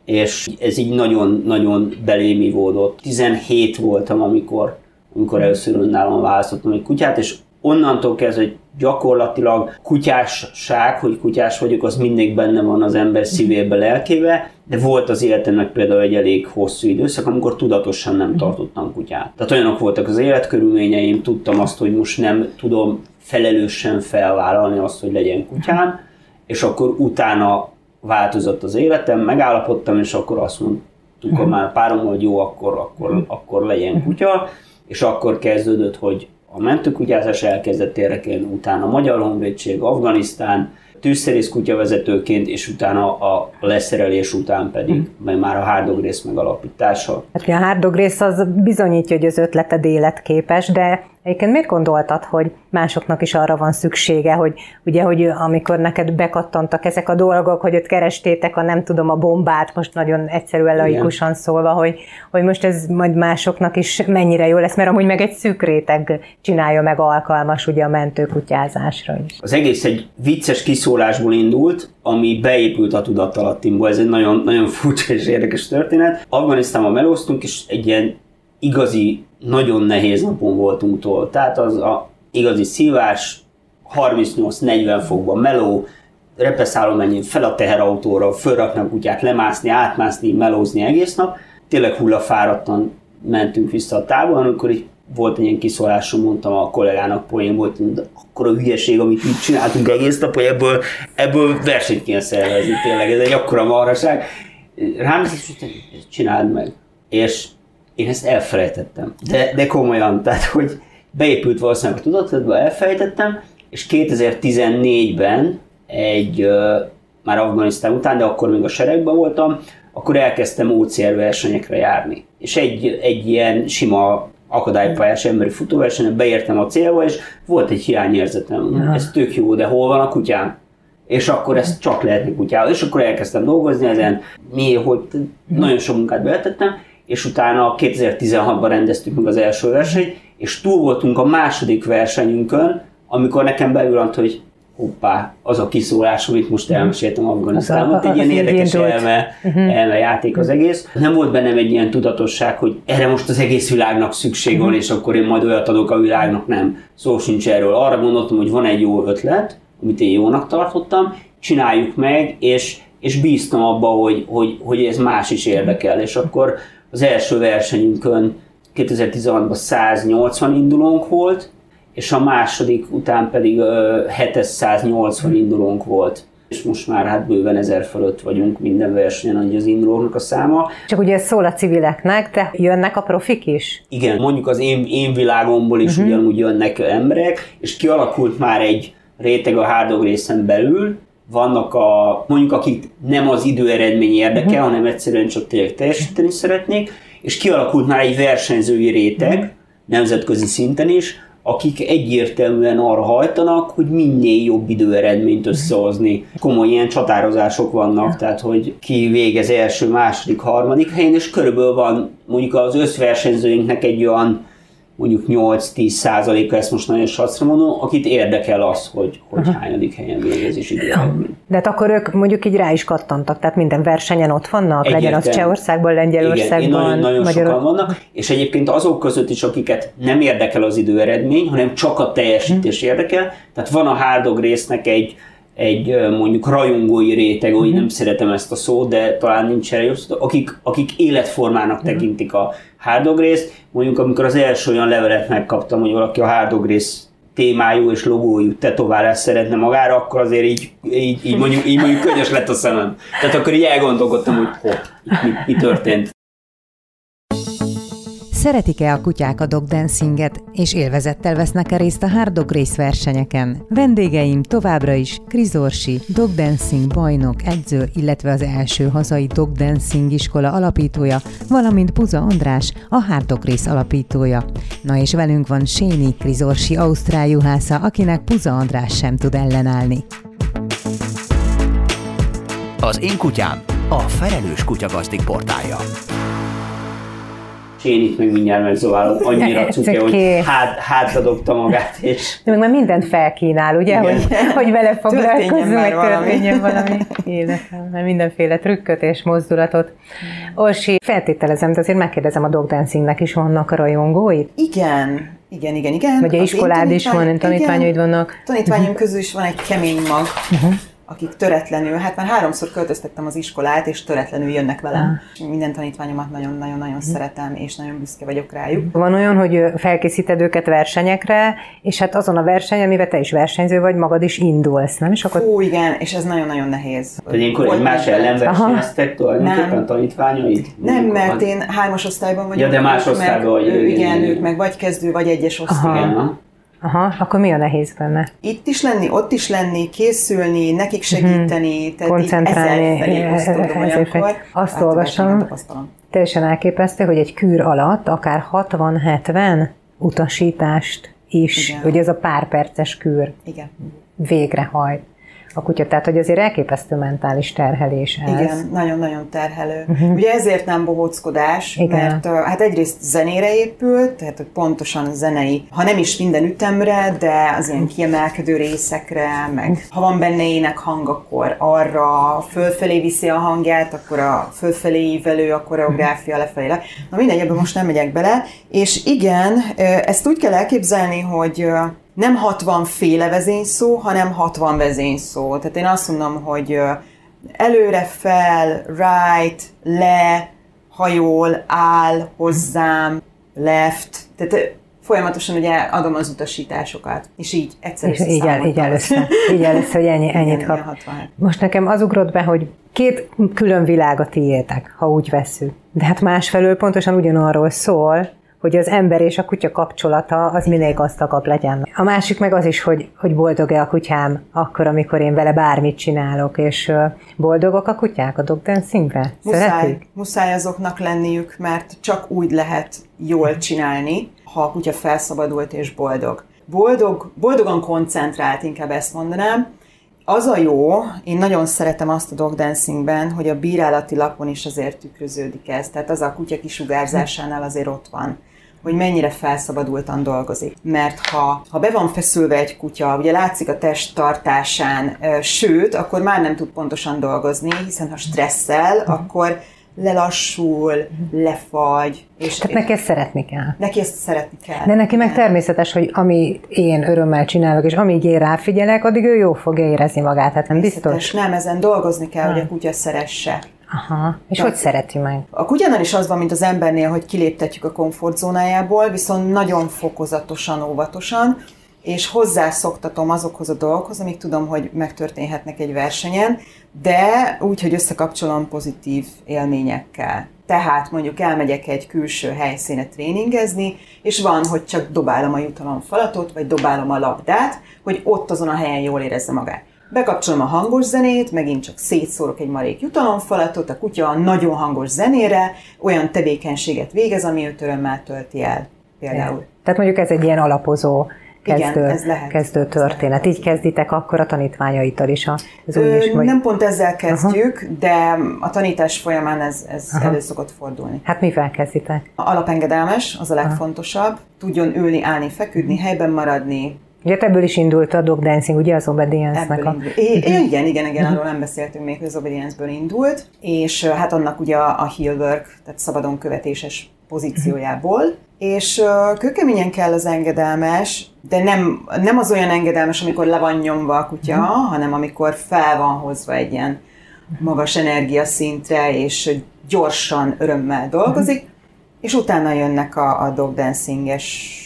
és ez így nagyon-nagyon belém ivódott. 17 voltam, amikor, amikor először önállóan választottam egy kutyát, és onnantól kezdve, hogy gyakorlatilag kutyásság, hogy kutyás vagyok, az mindig benne van az ember szívébe, lelkébe, de volt az életemnek például egy elég hosszú időszak, amikor tudatosan nem tartottam kutyát. Tehát olyanok voltak az életkörülményeim, tudtam azt, hogy most nem tudom felelősen felvállalni azt, hogy legyen kutyám, és akkor utána változott az életem, megállapodtam, és akkor azt mondtuk a már párom, hogy jó, akkor, akkor, akkor legyen kutya, és akkor kezdődött, hogy a mentőkutyázás elkezdett érdekelni, utána a Magyar Honvédség, Afganisztán, tűzszerész kutyavezetőként, és utána a leszerelés után pedig, mert már a hard dog rész megalapítása. Hát a hard dog rész az bizonyítja, hogy az ötleted életképes, de egyébként miért gondoltad, hogy másoknak is arra van szüksége, hogy ugye, hogy amikor neked bekattantak ezek a dolgok, hogy ott kerestétek a nem tudom a bombát, most nagyon egyszerűen laikusan szólva, hogy, hogy most ez majd másoknak is mennyire jó lesz, mert amúgy meg egy szűk réteg csinálja meg alkalmas ugye a mentőkutyázásra is. Az egész egy vicces kiszólásból indult, ami beépült a tudatalattimba. Ez egy nagyon, nagyon furcsa és érdekes történet. Afganisztánban melóztunk, és egy ilyen igazi, nagyon nehéz napon voltunk túl. Tehát az a igazi szívás, 38-40 fokban meló, repeszálom ennyi fel a teherautóra, fölrakni a kutyát, lemászni, átmászni, melózni egész nap. Tényleg hullafáradtan mentünk vissza a távolba, amikor így volt egy ilyen kiszólásom, mondtam a kollégának poén volt, hogy akkor a hülyeség, amit így csináltunk egész nap, hogy ebből, ebből versenyt kéne szervezni, tényleg ez egy akkora marhaság. Rám is csináld meg. És én ezt elfelejtettem. De, de komolyan, tehát hogy beépült valószínűleg a tudatodba, elfelejtettem, és 2014-ben egy, már Afganisztán után, de akkor még a seregben voltam, akkor elkezdtem OCR versenyekre járni. És egy, egy ilyen sima akadálypályás emberi futóversenyen beértem a célba, és volt egy hiányérzetem. Aha. Ez tök jó, de hol van a kutyám? És akkor ezt csak lehetni kutyával. És akkor elkezdtem dolgozni ezen, mi, hogy nagyon sok munkát beletettem, és utána 2016-ban rendeztük meg az első versenyt, és túl voltunk a második versenyünkön, amikor nekem beüllant, hogy hoppá, az a kiszólás, amit most elmeséltem Afganisztánban. Egy ilyen érdekes elme, elme játék az egész. Nem volt bennem egy ilyen tudatosság, hogy erre most az egész világnak szükség van, és akkor én majd olyat adok a világnak, nem. Szó sincs erről. Arra gondoltam, hogy van egy jó ötlet, amit én jónak tartottam, csináljuk meg, és, és bíztam abba, hogy, hogy, hogy ez más is érdekel. És akkor az első versenyünkön 2016-ban 180 indulónk volt, és a második után pedig ö, 780 indulónk volt. És most már hát bőven ezer fölött vagyunk minden versenyen, annyi az indulóknak a száma. Csak ugye ez szól a civileknek, de jönnek a profik is? Igen, mondjuk az én, én világomból is uh-huh. ugyanúgy jönnek emberek, és kialakult már egy réteg a hard dog részen belül, vannak a, mondjuk akik nem az időeredmény érdeke, uh-huh. hanem egyszerűen csak tényleg teljesíteni szeretnék, és kialakult már egy versenyzői réteg, uh-huh. nemzetközi szinten is, akik egyértelműen arra hajtanak, hogy minél jobb időeredményt összehozni. Komoly ilyen csatározások vannak, tehát hogy ki végez első, második, harmadik helyen, és körülbelül van mondjuk az összversenyzőinknek egy olyan mondjuk 8-10 százaléka, ezt most nagyon sacra mondom, akit érdekel az, hogy, hogy hányadik helyen végez is időeredmény. De hát akkor ők mondjuk így rá is kattantak, tehát minden versenyen ott vannak, legyen az Csehországban, Lengyelországban, Igen, nagyon, nagyon Magyar... sokan vannak, és egyébként azok között is, akiket nem érdekel az időeredmény, hanem csak a teljesítés hmm. érdekel, tehát van a hárdog résznek egy egy mondjuk rajongói réteg, hogy mm. nem szeretem ezt a szót, de talán nincs erre jobb akik, akik életformának mm. tekintik a hárdogrészt. Mondjuk amikor az első olyan levelet megkaptam, hogy valaki a hárdogrész témájú és logójú tetoválást szeretne magára, akkor azért így, így, így, mondjuk, így mondjuk könnyes lett a szemem. Tehát akkor így elgondolkodtam, hogy hopp, mi, mi történt. Szeretik-e a kutyák a dog dancinget, és élvezettel vesznek-e részt a hard dog race versenyeken? Vendégeim továbbra is Kriz Orsi, dog dancing bajnok, edző, illetve az első hazai dog dancing iskola alapítója, valamint Puza András, a hard dog race alapítója. Na és velünk van Séni, Kriz Orsi ausztrál juhásza, akinek Puza András sem tud ellenállni. Az én kutyám a felelős kutyagazdik portálja én itt meg mindjárt megzoválom, annyira cuke, hogy hát, hátra dobta magát, és... De meg már mindent felkínál, ugye, hogy, hogy vele foglalkozzunk, meg történjen valami. Életem, mert mindenféle trükköt és mozdulatot. Orsi, feltételezem, de azért megkérdezem, a dog dancingnek is vannak a rajongóit? Igen, igen, igen, igen. Vagy a iskolád is van, tanítványaid vannak? Tanítványom közül is van egy kemény mag, uh-huh akik töretlenül, hát már háromszor költöztettem az iskolát, és töretlenül jönnek velem. Ah. Minden tanítványomat nagyon-nagyon-nagyon mm. szeretem, és nagyon büszke vagyok rájuk. Van olyan, hogy felkészíted őket versenyekre, és hát azon a verseny, amivel te is versenyző vagy, magad is indulsz, nem? És akkor... Ó, igen, és ez nagyon-nagyon nehéz. Hogy ilyenkor egy más ellen versenyeztek tulajdonképpen tanítványaid? Nem, mert én hármas osztályban vagyok. Ja, de más osztályban vagy. Igen, ők meg vagy kezdő, vagy egyes osztály. Aha, akkor mi a nehéz benne? Itt is lenni, ott is lenni, készülni, nekik segíteni, uh-huh. tehát koncentrálni. Azt olvasom, teljesen elképesztő, hogy egy kür alatt akár 60-70 utasítást is, Igen. hogy ez a pár perces kür Igen. végrehajt a kutya. Tehát, hogy azért elképesztő mentális terhelés ez. Igen, nagyon-nagyon terhelő. Uh-huh. Ugye ezért nem bohóckodás, Igen. mert hát egyrészt zenére épült, tehát hogy pontosan zenei, ha nem is minden ütemre, de az ilyen kiemelkedő részekre, meg ha van benne ének hang, akkor arra fölfelé viszi a hangját, akkor a fölfelé ívelő, a koreográfia lefelé. Le. Na mindegy, ebben most nem megyek bele. És igen, ezt úgy kell elképzelni, hogy nem 60 féle vezényszó, hanem 60 vezényszó. Tehát én azt mondom, hogy előre, fel, right, le, hajol, áll, hozzám, left. Tehát folyamatosan ugye adom az utasításokat, és így egyszer és így, el, így először, így először, hogy ennyi, ennyit kap. Most nekem az ugrott be, hogy két külön világ a tiétek, ha úgy veszük. De hát másfelől pontosan ugyanarról szól, hogy az ember és a kutya kapcsolata az minél gazdagabb legyen. A másik meg az is, hogy, hogy boldog-e a kutyám akkor, amikor én vele bármit csinálok, és boldogok a kutyák a dog dancingbe? Muszáj, muszáj azoknak lenniük, mert csak úgy lehet jól csinálni, ha a kutya felszabadult és boldog. Boldog, boldogan koncentrált, inkább ezt mondanám, az a jó, én nagyon szeretem azt a dog dancingben, hogy a bírálati lapon is azért tükröződik ez. Tehát az a kutya kisugárzásánál azért ott van hogy mennyire felszabadultan dolgozik. Mert ha, ha be van feszülve egy kutya, ugye látszik a test tartásán, sőt, akkor már nem tud pontosan dolgozni, hiszen ha stresszel, uh-huh. akkor lelassul, lefagy. És, Tehát neki ezt szeretni kell. Neki ezt szeretni kell. De neki meg természetes, hogy ami én örömmel csinálok, és amíg én ráfigyelek, addig ő jó fogja érezni magát, hát nem biztos? Nem, ezen dolgozni kell, hogy a kutya szeresse. Aha. És De hogy szereti meg? A kutyánál is az van, mint az embernél, hogy kiléptetjük a komfortzónájából, viszont nagyon fokozatosan, óvatosan, és hozzászoktatom azokhoz a dolgokhoz, amik tudom, hogy megtörténhetnek egy versenyen, de úgy, hogy összekapcsolom pozitív élményekkel. Tehát mondjuk elmegyek egy külső helyszíne tréningezni, és van, hogy csak dobálom a jutalom falatot, vagy dobálom a labdát, hogy ott azon a helyen jól érezze magát bekapcsolom a hangos zenét, megint csak szétszórok egy marék jutalomfalatot, a kutya a nagyon hangos zenére olyan tevékenységet végez, ami őt örömmel tölti el. Például. Tehát mondjuk ez egy ilyen alapozó kezdő, Igen, ez lehet. kezdő Ez történet. Így kezditek akkor a tanítványaitól is az új is, vagy... Nem pont ezzel kezdjük, Aha. de a tanítás folyamán ez, ez elő szokott fordulni. Hát mivel kezditek? Alapengedelmes, az a legfontosabb. Tudjon ülni, állni, feküdni, helyben maradni. Ugye ebből is indult a dog dancing, ugye az obedience-nek a... É, igen, igen, igen, arról nem beszéltünk még, hogy az obedience-ből indult, és hát annak ugye a, a heel work, tehát szabadon követéses pozíciójából, és ö, kőkeményen kell az engedelmes, de nem, nem az olyan engedelmes, amikor le van nyomva a kutya, hanem amikor fel van hozva egy ilyen magas energiaszintre, és gyorsan, örömmel dolgozik, és utána jönnek a, a dog dancinges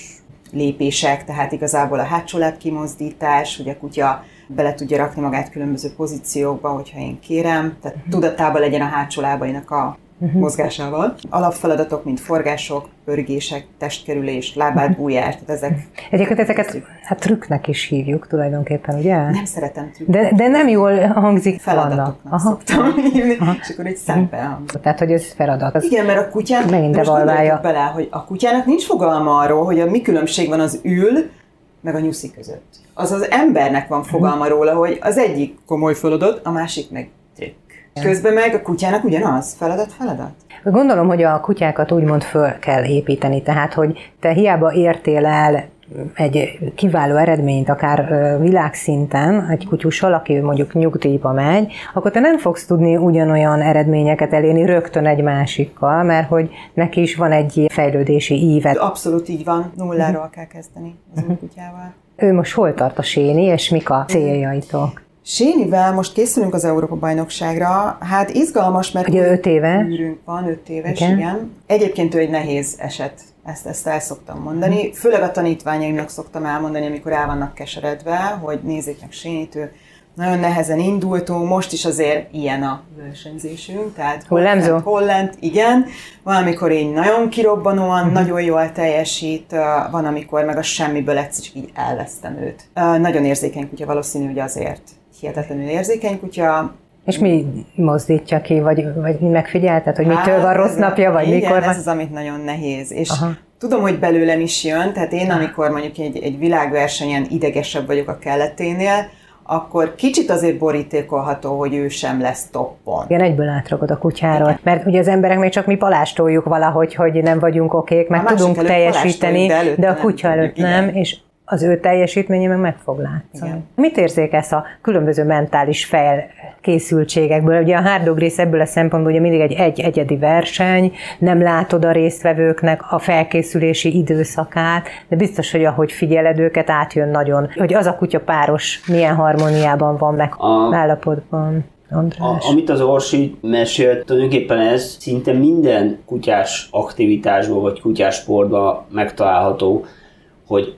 lépések, tehát igazából a hátsó kimozdítás, hogy a kutya bele tudja rakni magát különböző pozíciókba, hogyha én kérem, tehát tudatában legyen a hátsó lábainak a mozgásával. Alapfeladatok, mint forgások, pörgések, testkerülés, lábátbújás, tehát ezek Egyébként ezeket hát trükknek is hívjuk tulajdonképpen, ugye? nem szeretem tűnni. De, de nem jól hangzik feladatoknak Aha. szoktam hívni, és akkor egy szemben hangzik. Tehát, hogy ez feladat. Az Igen, mert a kutyának, Megint devalválja. bele, hogy a kutyának nincs fogalma arról, hogy a mi különbség van az ül, meg a nyuszi között. Az az embernek van fogalma róla, hogy az egyik komoly feladat, a másik meg trükk. Közben meg a kutyának ugyanaz, feladat, feladat. Gondolom, hogy a kutyákat úgymond föl kell építeni, tehát, hogy te hiába értél el egy kiváló eredményt, akár világszinten, egy kutyussal, aki mondjuk nyugdíjba megy, akkor te nem fogsz tudni ugyanolyan eredményeket elérni rögtön egy másikkal, mert hogy neki is van egy fejlődési íve. Abszolút így van, nulláról kell kezdeni az új kutyával. Ő most hol tart a séni, és mik a céljaitok? Sénivel most készülünk az Európa-bajnokságra. Hát izgalmas, mert Ugye öt éve? űrünk van, öt éves, Igen. igen. Egyébként ő egy nehéz eset, ezt, ezt el szoktam mondani. Főleg a tanítványaimnak szoktam elmondani, amikor el vannak keseredve, hogy nézzék meg Sénit, ő nagyon nehezen indultunk, most is azért ilyen a versenyzésünk, tehát Hullámzó? Holland, igen. Van, amikor így nagyon kirobbanóan, uh-huh. nagyon jól teljesít, van, amikor meg a semmiből egyszer csak így elvesztem őt. Nagyon érzékeny kutya, valószínű, hogy azért hihetetlenül érzékeny kutya. És mi mozdítja ki, vagy, vagy megfigyelted, hogy mitől van rossz napja, vagy igen, mikor van? ez az, amit nagyon nehéz. És Aha. Tudom, hogy belőlem is jön, tehát én, amikor mondjuk egy, egy világversenyen idegesebb vagyok a kelleténél, akkor kicsit azért borítékolható, hogy ő sem lesz toppon. Igen, egyből átragad a kutyáról. Mert ugye az emberek még csak mi palástoljuk valahogy, hogy nem vagyunk okék, meg tudunk teljesíteni, de de a kutya előtt nem, igen. és az ő teljesítménye meg meg fog látszani. Igen. Mit érzékelsz a különböző mentális felkészültségekből? Ugye a hard rész ebből a szempontból ugye mindig egy, egy egyedi verseny, nem látod a résztvevőknek a felkészülési időszakát, de biztos, hogy ahogy figyeled őket, átjön nagyon, hogy az a kutya páros milyen harmóniában van meg A- állapotban. András. A, amit az Orsi mesélt, tulajdonképpen ez szinte minden kutyás aktivitásban vagy kutyás sportban megtalálható, hogy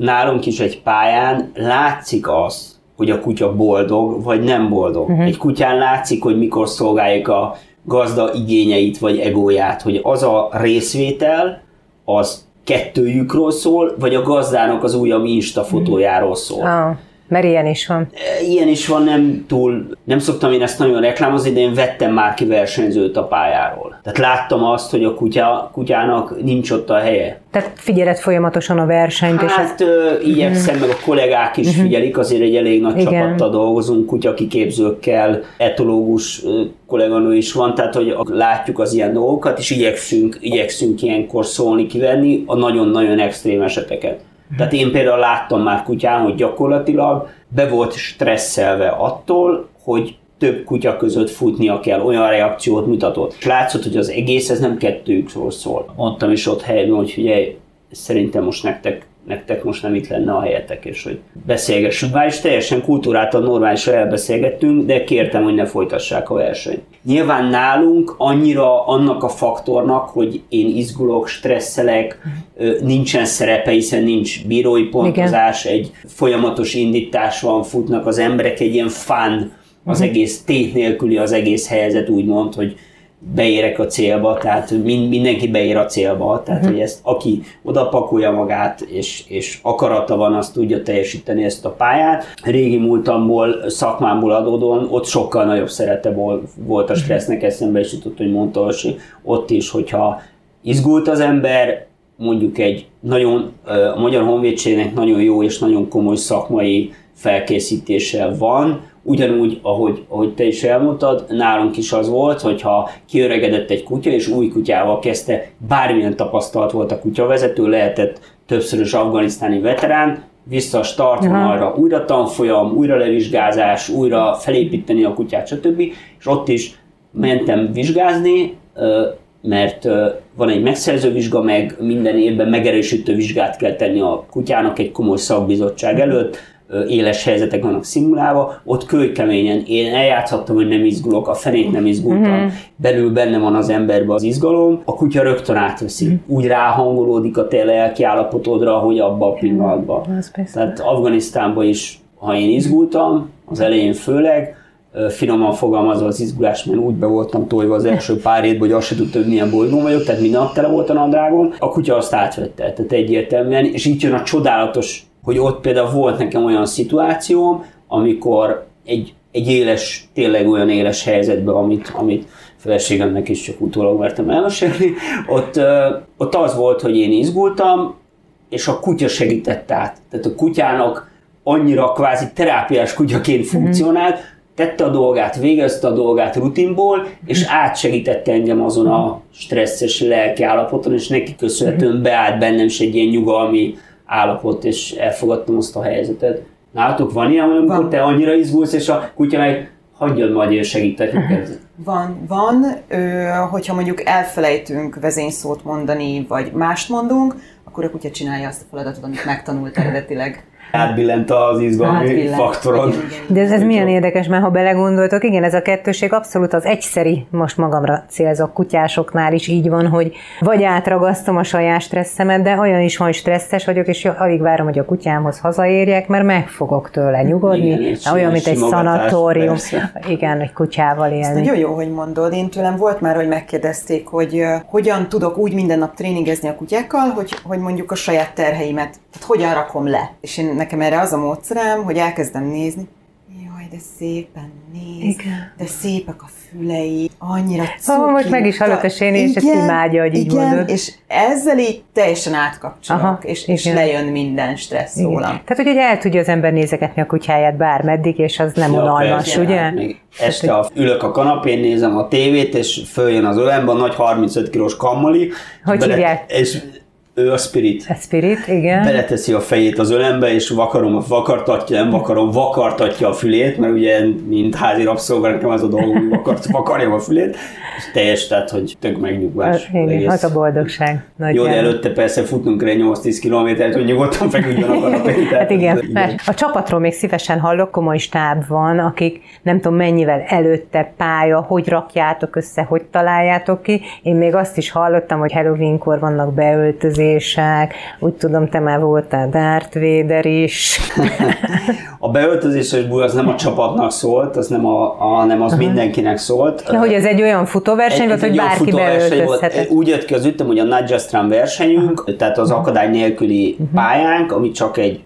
nálunk is egy pályán látszik az, hogy a kutya boldog vagy nem boldog. Uh-huh. Egy kutyán látszik, hogy mikor szolgáljuk a gazda igényeit vagy egóját, hogy az a részvétel, az kettőjükről szól, vagy a gazdának az újabb Insta fotójáról szól. Ah, mert ilyen is van. Ilyen is van, nem túl, nem szoktam én ezt nagyon reklámozni, de én vettem már ki versenyzőt a pályáról. Tehát láttam azt, hogy a kutya, kutyának nincs ott a helye. Tehát figyeled folyamatosan a versenyt, és ez Hát igyekszem, meg a kollégák is figyelik, azért egy elég nagy Igen. csapattal dolgozunk, kutyakiképzőkkel, etológus kolléganő is van, tehát hogy látjuk az ilyen dolgokat, és igyekszünk, igyekszünk ilyenkor szólni, kivenni a nagyon-nagyon extrém eseteket. Tehát én például láttam már kutyán, hogy gyakorlatilag be volt stresszelve attól, hogy több kutya között futnia kell, olyan reakciót mutatott. És látszott, hogy az egész ez nem kettőjükről szól. Mondtam is ott helyben, hogy figyelj, szerintem most nektek, nektek most nem itt lenne a helyetek, és hogy beszélgessünk már, és teljesen kultúráltan normálisan elbeszélgettünk, de kértem, hogy ne folytassák a versenyt. Nyilván nálunk annyira annak a faktornak, hogy én izgulok, stresszelek, nincsen szerepe, hiszen nincs bírói pontozás, egy folyamatos indítás van, futnak az emberek, egy ilyen fun az egész tét nélküli az egész helyzet, úgymond, hogy beérek a célba, tehát mind, mindenki beér a célba, tehát uh-huh. hogy ezt aki oda pakolja magát, és, és akarata van, azt tudja teljesíteni ezt a pályát. Régi múltamból, szakmámból adódóan ott sokkal nagyobb szerete volt a stressznek, eszembe is jutott, hogy mondta, hogy ott is, hogyha izgult az ember, mondjuk egy nagyon, a Magyar Honvédségnek nagyon jó és nagyon komoly szakmai felkészítése van, ugyanúgy, ahogy, ahogy te is elmondtad, nálunk is az volt, hogyha kiöregedett egy kutya, és új kutyával kezdte, bármilyen tapasztalt volt a kutyavezető, lehetett többszörös afganisztáni veterán, vissza a startvonalra, újra tanfolyam, újra levizsgázás, újra felépíteni a kutyát, stb. És ott is mentem vizsgázni, mert van egy megszerző vizsga, meg minden évben megerősítő vizsgát kell tenni a kutyának egy komoly szakbizottság előtt, éles helyzetek vannak szimulálva, ott kőkeményen én eljátszhattam, hogy nem izgulok, a fenét nem izgultam, mm-hmm. belül benne van az emberben az izgalom, a kutya rögtön átveszi, mm-hmm. úgy ráhangolódik a te lelki állapotodra, hogy abba a pillanatban. Mm, Tehát Afganisztánban is, ha én izgultam, az elején főleg, finoman fogalmazva az izgulás, mert úgy be voltam tojva az első pár évben, hogy azt se tudta, hogy milyen bolygón vagyok, tehát minden nap tele volt a nadrágom. A kutya azt átvette, tehát egyértelműen, és így jön a csodálatos, hogy ott például volt nekem olyan szituációm, amikor egy, egy éles, tényleg olyan éles helyzetben, amit, amit feleségemnek is csak utólag mertem elmesélni, ott, ott az volt, hogy én izgultam, és a kutya segített át. Tehát a kutyának annyira kvázi terápiás kutyaként mhm. funkcionált, tette a dolgát, végezte a dolgát rutinból, és átsegítette engem azon a stresszes lelki állapoton, és neki köszönhetően beállt bennem is egy ilyen nyugalmi állapot, és elfogadtam azt a helyzetet. Nálatok van ilyen, amikor van. te annyira izgulsz, és a kutya meg hagyjad majd, én segítek neked? Van, van. Ö, hogyha mondjuk elfelejtünk vezényszót mondani, vagy mást mondunk, akkor a kutya csinálja azt a feladatot, amit megtanult eredetileg átbillent az izgalmi átbillent. faktoron. De ez, ez milyen érdekes, mert ha belegondoltok, igen, ez a kettőség abszolút az egyszeri, most magamra célzok, kutyásoknál is így van, hogy vagy átragasztom a saját stresszemet, de olyan is van, hogy stresszes vagyok, és alig várom, hogy a kutyámhoz hazaérjek, mert meg fogok tőle nyugodni. Igen, olyan, mint egy szanatórium. Persze. Igen, egy kutyával élni. Ez nagyon jó, hogy mondod. Én tőlem volt már, hogy megkérdezték, hogy uh, hogyan tudok úgy minden nap tréningezni a kutyákkal, hogy, hogy mondjuk a saját terheimet, tehát hogyan rakom le. És én nekem erre az a módszerem, hogy elkezdem nézni, jaj, de szépen néz, Igen. de szépek a fülei, annyira cuki. Oh, most meg is hallott a Séni, és ezt imádja, hogy így igen, mondod. és ezzel így teljesen átkapcsolok, Aha, és, és lejön minden stressz igen. rólam. Tehát, hogy, el tudja az ember nézegetni a kutyáját bármeddig, és az nem ja, unalmas, persze, ugye? Hát még este a, ülök a kanapén, nézem a tévét, és följön az ölembe a nagy 35 kilós kammali. Hogy bele, hívják? És ő a spirit. A spirit, igen. Beleteszi a fejét az ölembe, és vakarom, vakartatja, nem vakarom, vakartatja a fülét, mert ugye, mint házi rabszolga, nekem az a dolgom, hogy vakart, vakarjam a fülét, és teljes, tehát, hogy tök megnyugvás. Az, igen, az a boldogság. Nagy Jó, de előtte persze futnunk egy 8-10 kilométert, hogy nyugodtan feküdjön a kanapén. Hát igen, mert a csapatról még szívesen hallok, komoly stáb van, akik nem tudom mennyivel előtte pálya, hogy rakjátok össze, hogy találjátok ki. Én még azt is hallottam, hogy Halloweenkor vannak beöltözések, beöltözések, úgy tudom, te már voltál Darth Vader is. a beöltözéses búj az nem a csapatnak szólt, az nem, a, a, nem az uh-huh. mindenkinek szólt. De hogy ez egy olyan futóverseny volt, hogy bárki beöltözhetett. Úgy jött ki az ütem, hogy a Nagy Run versenyünk, uh-huh. tehát az akadály nélküli uh-huh. pályánk, ami csak egy,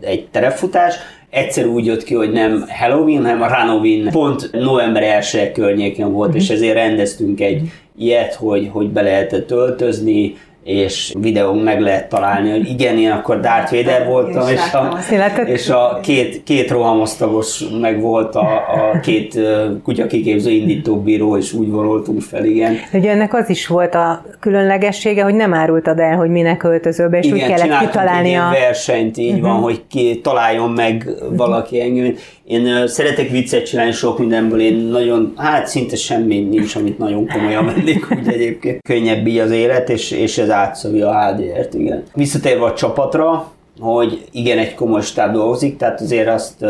egy terepfutás, egyszer úgy jött ki, hogy nem Halloween, hanem a Halloween pont november 1 környékén volt, uh-huh. és ezért rendeztünk egy ilyet, hogy, hogy be lehetett öltözni, és videón meg lehet találni, hogy igen, én akkor Darth Vader voltam, és a, és a két, két rohamosztagos meg volt a, a két kutyakiképző indítóbíró, és úgy vonultunk fel, igen. Ugye ennek az is volt a különlegessége, hogy nem árultad el, hogy minek öltözöl be, és igen, úgy kellett kitalálni a... versenyt, így uh-huh. van, mhm. hogy ki, találjon meg valaki engem. Én szeretek viccet csinálni sok mindenből, én nagyon, hát szinte semmi nincs, amit nagyon komolyan vennék, úgy egyébként könnyebb így az élet, és, és ez átszövi a HDR-t, igen. Visszatérve a csapatra, hogy igen, egy komoly stáb dolgozik, tehát azért azt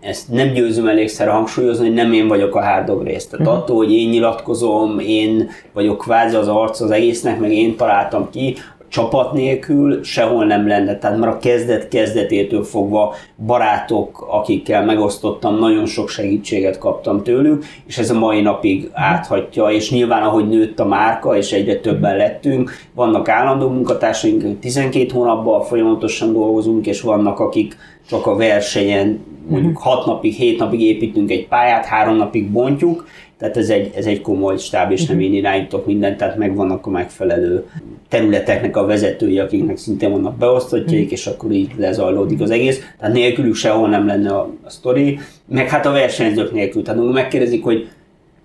ezt nem győzöm elégszer hangsúlyozni, hogy nem én vagyok a hárdog rész. Tehát uh-huh. attól, hogy én nyilatkozom, én vagyok kvázi az arc az egésznek, meg én találtam ki, csapat nélkül sehol nem lenne, tehát már a kezdet kezdetétől fogva barátok, akikkel megosztottam, nagyon sok segítséget kaptam tőlük, és ez a mai napig áthatja, és nyilván ahogy nőtt a márka, és egyre többen lettünk, vannak állandó munkatársaink, 12 hónapban folyamatosan dolgozunk, és vannak, akik csak a versenyen mondjuk 6 napig, 7 napig építünk egy pályát, 3 napig bontjuk, tehát ez egy, ez egy komoly stáb, és nem én irányítok mindent, tehát megvannak a megfelelő területeknek a vezetői, akiknek szintén vannak beosztottjaik, és akkor így lezajlódik az egész. Tehát nélkülük sehol nem lenne a, a sztori, meg hát a versenyzők nélkül. Tehát amikor megkérdezik, hogy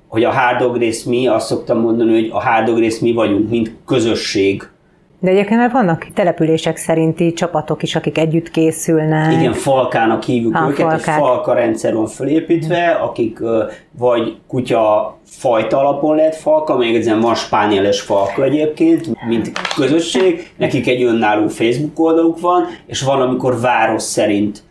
hogy a hard rész mi, azt szoktam mondani, hogy a hard rész mi vagyunk, mint közösség, de egyébként már vannak települések szerinti csapatok is, akik együtt készülnek. Igen, falkának hívjuk Há, őket, falkák. egy falka rendszer van fölépítve, akik vagy kutya fajta alapon lehet falka, még ezen van spánieles falka egyébként, mint közösség, nekik egy önálló Facebook oldaluk van, és van, amikor város szerint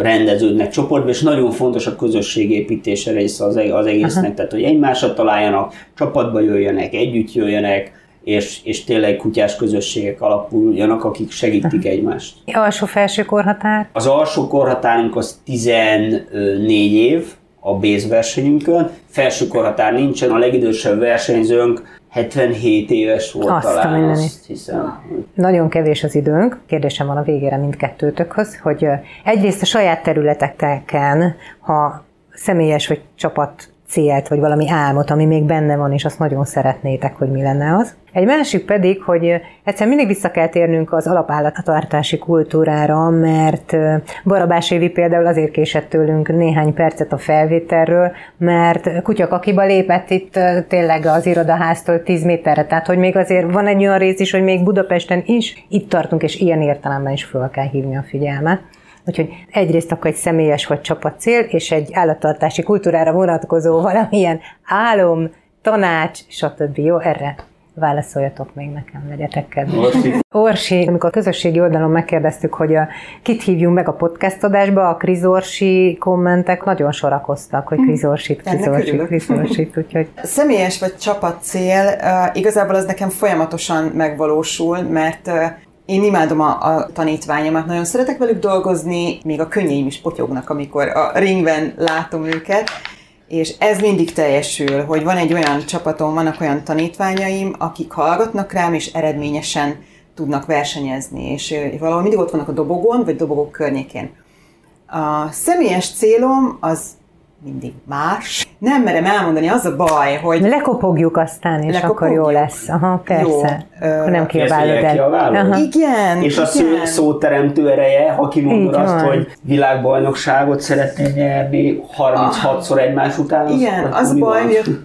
rendeződnek csoportba, és nagyon fontos a közösségépítése része az, az egésznek, Aha. tehát hogy egymásra találjanak, csapatba jöjjenek, együtt jöjjenek, és, és tényleg kutyás közösségek alapuljanak, akik segítik egymást. Alsó-felső korhatár? Az alsó korhatárunk az 14 év a base versenyünkön, felső korhatár nincsen, a legidősebb versenyzőnk 77 éves volt azt talán, azt hiszem. Nagyon kevés az időnk. Kérdésem van a végére mindkettőtökhöz, hogy egyrészt a saját területeken, ha személyes vagy csapat célt, vagy valami álmot, ami még benne van, és azt nagyon szeretnétek, hogy mi lenne az. Egy másik pedig, hogy egyszer mindig vissza kell térnünk az alapállattartási kultúrára, mert Barabás Évi például azért késett tőlünk néhány percet a felvételről, mert kutyakakiba lépett itt tényleg az irodaháztól 10 méterre, tehát hogy még azért van egy olyan rész is, hogy még Budapesten is itt tartunk, és ilyen értelemben is föl kell hívni a figyelmet. Úgyhogy egyrészt akkor egy személyes vagy csapatcél, és egy állattartási kultúrára vonatkozó valamilyen álom, tanács, stb. Jó, erre válaszoljatok még nekem, legyetek kedves. Orsi, amikor a közösségi oldalon megkérdeztük, hogy a, kit hívjunk meg a podcast adásba, a Kriz Orsi kommentek nagyon sorakoztak, hogy Kriz Orsit, Kriz Orsit, Kriz Orsit, úgyhogy... Személyes vagy csapatcél, uh, igazából az nekem folyamatosan megvalósul, mert uh, én imádom a, a tanítványomat, nagyon szeretek velük dolgozni, még a könnyeim is potyognak, amikor a ringben látom őket, és ez mindig teljesül, hogy van egy olyan csapatom, vannak olyan tanítványaim, akik hallgatnak rám, és eredményesen tudnak versenyezni, és valahol mindig ott vannak a dobogon, vagy dobogok környékén. A személyes célom az mindig más. Nem merem elmondani, az a baj, hogy... Lekopogjuk aztán, és lekopogjuk. akkor jó lesz. Aha, persze. Jó. Akkor nem kiabálod el. Aha. Igen. És igen. a szóteremtő ereje, ha kimondod azt, van. hogy világbajnokságot szeretné nyerni 36-szor egymás után. Az igen, az baj, hogy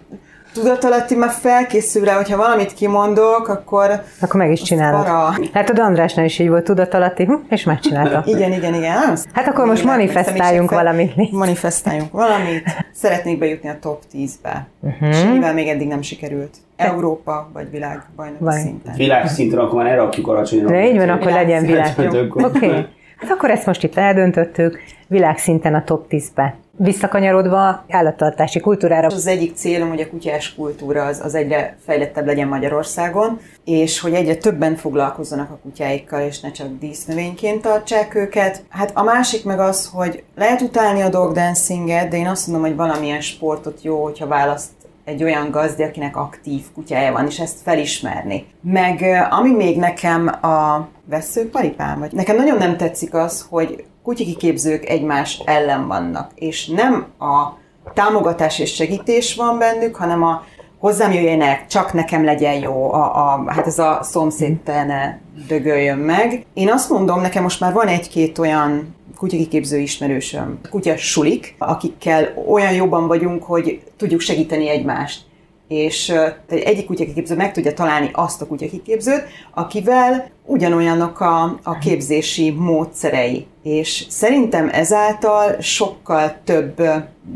tudatalatti már felkészül rá, hogyha valamit kimondok, akkor... Akkor meg is csinálod. Hát a Andrásnál is így volt tudatalatti, hm, és megcsinálta. igen, igen, igen. Hát akkor most manifestáljunk valamit. Manifestáljunk valamit. Szeretnék bejutni a top 10-be. Uh-huh. És mivel még eddig nem sikerült. Európa vagy világbajnoki szinten. Világszinten, akkor már elrakjuk alacsonyan. De így van, akkor legyen világ. Oké. Okay. Hát akkor ezt most itt eldöntöttük, világszinten a top 10-be. Visszakanyarodva állattartási kultúrára. Az egyik célom, hogy a kutyás kultúra az, az egyre fejlettebb legyen Magyarországon, és hogy egyre többen foglalkozzanak a kutyáikkal, és ne csak dísznövényként tartsák őket. Hát a másik meg az, hogy lehet utálni a dog dancinget, de én azt mondom, hogy valamilyen sportot jó, hogyha választ egy olyan gazdi, akinek aktív kutyája van, és ezt felismerni. Meg ami még nekem a veszőparipám, vagy nekem nagyon nem tetszik az, hogy kutyakiképzők egymás ellen vannak, és nem a támogatás és segítés van bennük, hanem a hozzám jöjjenek, csak nekem legyen jó, a, a, hát ez a szomszéd ne dögöljön meg. Én azt mondom, nekem most már van egy-két olyan kutyakiképző ismerősöm, kutyas sulik, akikkel olyan jobban vagyunk, hogy tudjuk segíteni egymást és egyik kutyakiképző meg tudja találni azt a kutyakiképzőt, akivel ugyanolyanok a, a képzési módszerei. És szerintem ezáltal sokkal több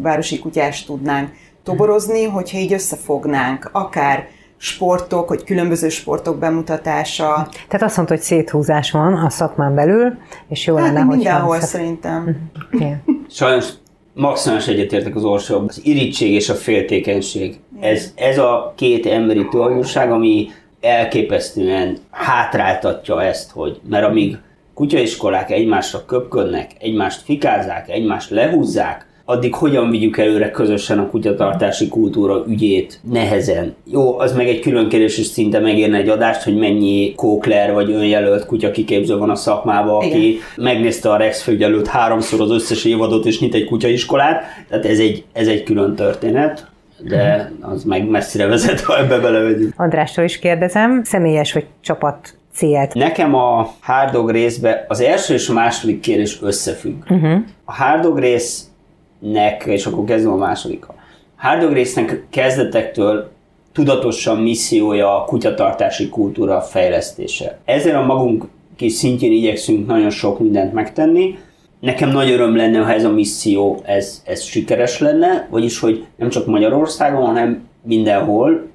városi kutyást tudnánk toborozni, hogyha így összefognánk, akár sportok, hogy különböző sportok bemutatása. Tehát azt mondta, hogy széthúzás van a szakmán belül, és jó hát, lenne, hogy mindenhol szerintem. Okay. Sajnos maximális egyetértek az orsóban. Az irítség és a féltékenység. Ez, ez a két emberi tulajdonság, ami elképesztően hátráltatja ezt, hogy mert amíg kutyaiskolák egymásra köpködnek, egymást fikázák, egymást lehúzzák, addig hogyan vigyük előre közösen a kutyatartási kultúra ügyét nehezen. Jó, az meg egy külön kérdés, és szinte megérne egy adást, hogy mennyi kókler vagy önjelölt kutya kiképző van a szakmában, aki Igen. megnézte a Rex főgyelőt háromszor az összes évadot, és nyit egy kutyaiskolát. Tehát ez egy, ez egy külön történet de az meg messzire vezet, ha ebbe belevegyünk. Andrástól is kérdezem, személyes vagy csapat célt? Nekem a hárdog részbe az első és a második kérdés összefügg. Uh-huh. A hárdog résznek, és akkor kezdem a másodikkal. A hárdog résznek kezdetektől tudatosan missziója a kutyatartási kultúra fejlesztése. Ezzel a magunk kis szintjén igyekszünk nagyon sok mindent megtenni, nekem nagy öröm lenne, ha ez a misszió ez, ez sikeres lenne, vagyis hogy nem csak Magyarországon, hanem mindenhol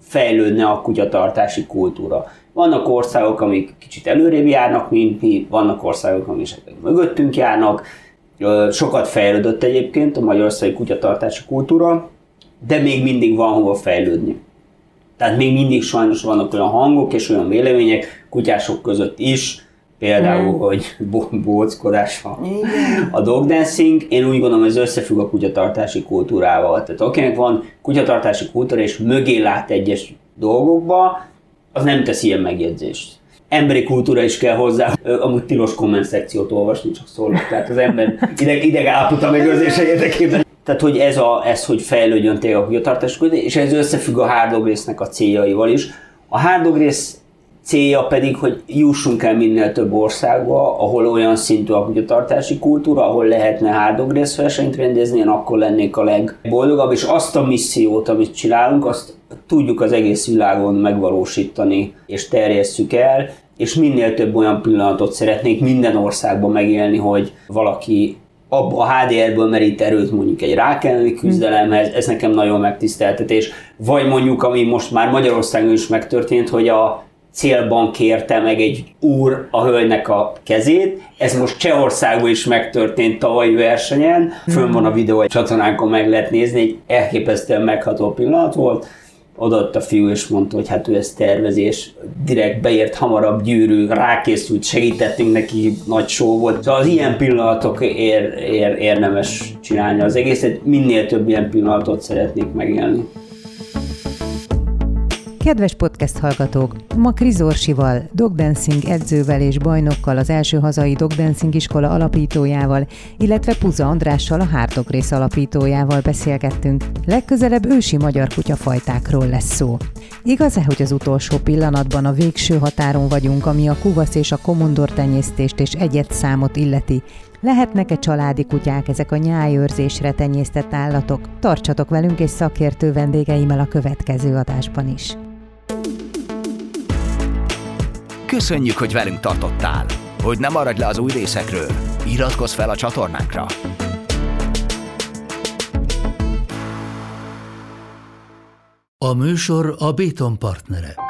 fejlődne a kutyatartási kultúra. Vannak országok, amik kicsit előrébb járnak, mint mi, vannak országok, amik mögöttünk járnak. Sokat fejlődött egyébként a magyarországi kutyatartási kultúra, de még mindig van hova fejlődni. Tehát még mindig sajnos vannak olyan hangok és olyan vélemények kutyások között is, Például, mm. hogy bóckodás a, a dog dancing. Én úgy gondolom, ez összefügg a kutyatartási kultúrával. Tehát akinek van kutyatartási kultúra, és mögé lát egyes dolgokba, az nem tesz ilyen megjegyzést. Emberi kultúra is kell hozzá, amúgy tilos komment szekciót olvasni, csak szólok. Tehát az ember ideg, ideg állapota megőrzése érdekében. Tehát, hogy ez, a, ez hogy fejlődjön tényleg a kultúra, és ez összefügg a hárdogrésznek a céljaival is. A hárdogrész célja pedig, hogy jussunk el minél több országba, ahol olyan szintű a kutyatartási kultúra, ahol lehetne hárdogrészversenyt rendezni, én akkor lennék a legboldogabb, és azt a missziót, amit csinálunk, azt tudjuk az egész világon megvalósítani, és terjesszük el, és minél több olyan pillanatot szeretnék minden országban megélni, hogy valaki a HDR-ből merít erőt mondjuk egy rák elleni küzdelemhez, ez nekem nagyon megtiszteltetés. Vagy mondjuk, ami most már Magyarországon is megtörtént, hogy a célban kérte meg egy úr a hölgynek a kezét. Ez most Csehországban is megtörtént tavalyi versenyen. Fönn van a videó, egy csatornánkon meg lehet nézni, egy elképesztően megható pillanat volt. Odott a fiú és mondta, hogy hát ő ezt tervezés, direkt beért hamarabb gyűrű, rákészült, segítettünk neki, nagy show volt. Szóval az ilyen pillanatok ér, ér, érdemes csinálni az egészet, minél több ilyen pillanatot szeretnék megélni. Kedves podcast hallgatók! Ma Kriz Orsival, dogdancing edzővel és bajnokkal, az első hazai dogdancing iskola alapítójával, illetve Puza Andrással, a Hárdogrész alapítójával beszélgettünk. Legközelebb ősi magyar kutyafajtákról lesz szó. Igaz-e, hogy az utolsó pillanatban a végső határon vagyunk, ami a kuvasz és a komondor tenyésztést és egyet számot illeti, Lehetnek-e családi kutyák ezek a nyájőrzésre tenyésztett állatok? Tartsatok velünk és szakértő vendégeimmel a következő adásban is. Köszönjük, hogy velünk tartottál! Hogy ne maradj le az új részekről, iratkozz fel a csatornánkra! A műsor a Béton partnere.